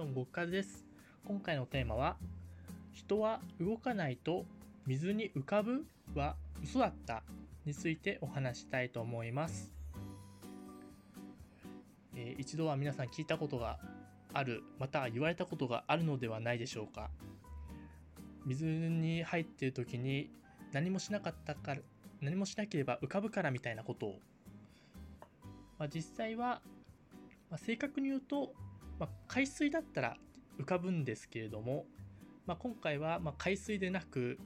トン極風です。今回のテーマは、人は動かないと水に浮かぶは嘘だったについてお話したいと思います。えー、一度は皆さん聞いたことがある、また言われたことがあるのではないでしょうか。水に入っている時に何もしなかったから、何もしなければ浮かぶからみたいなことを。まあ、実際は、まあ、正確に言うと、まあ、海水だったら浮かぶんですけれども、まあ、今回はま海水でなく、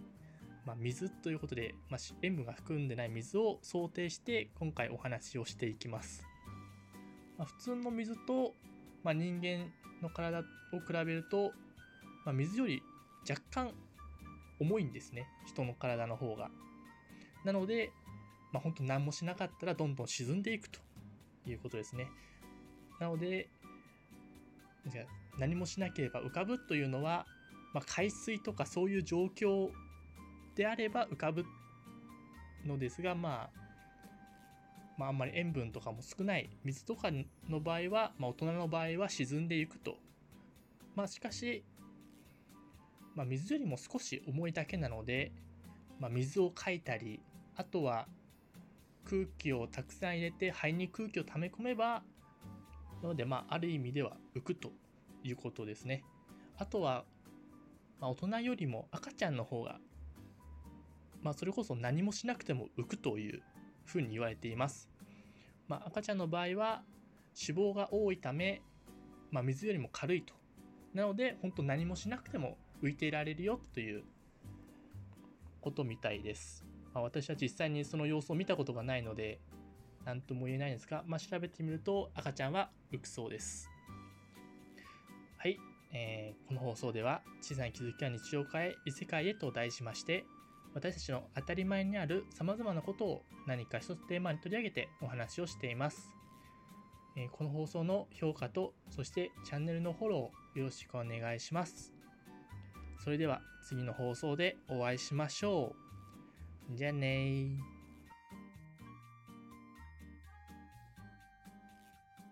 ま水ということで、ま塩分が含んでない水を想定して今回お話をしていきます。ま普通の水と、ま人間の体を比べると、ま水より若干重いんですね。人の体の方が。なので、まあ、本当何もしなかったらどんどん沈んでいくということですね。なので、何もしなければ浮かぶというのは、まあ、海水とかそういう状況であれば浮かぶのですが、まあ、まあ、あんまり塩分とかも少ない水とかの場合は、まあ、大人の場合は沈んでいくと。まあ、しかし、まあ、水よりも少し重いだけなので、まあ、水をかいたり、あとは空気をたくさん入れて肺に空気を溜め込めば、なので、まあ、ある意味では浮くということですね。あとは、まあ、大人よりも赤ちゃんの方が、まあ、それこそ何もしなくても浮くというふうに言われています。まあ、赤ちゃんの場合は脂肪が多いため、まあ、水よりも軽いと。なので、本当何もしなくても浮いていられるよということみたいです。まあ、私は実際にその様子を見たことがないので、何とも言えないんですが、まあ、調べてみると赤ちゃんは浮くそうです。はい、えー、この放送では小さな気づきは日常を変え異世界へと題しまして私たちの当たり前にある様々なことを何か一つテーマに取り上げてお話をしています。え、この放送の評価とそしてチャンネルのフォローよろしくお願いします。それでは次の放送でお会いしましょう。じゃあねー。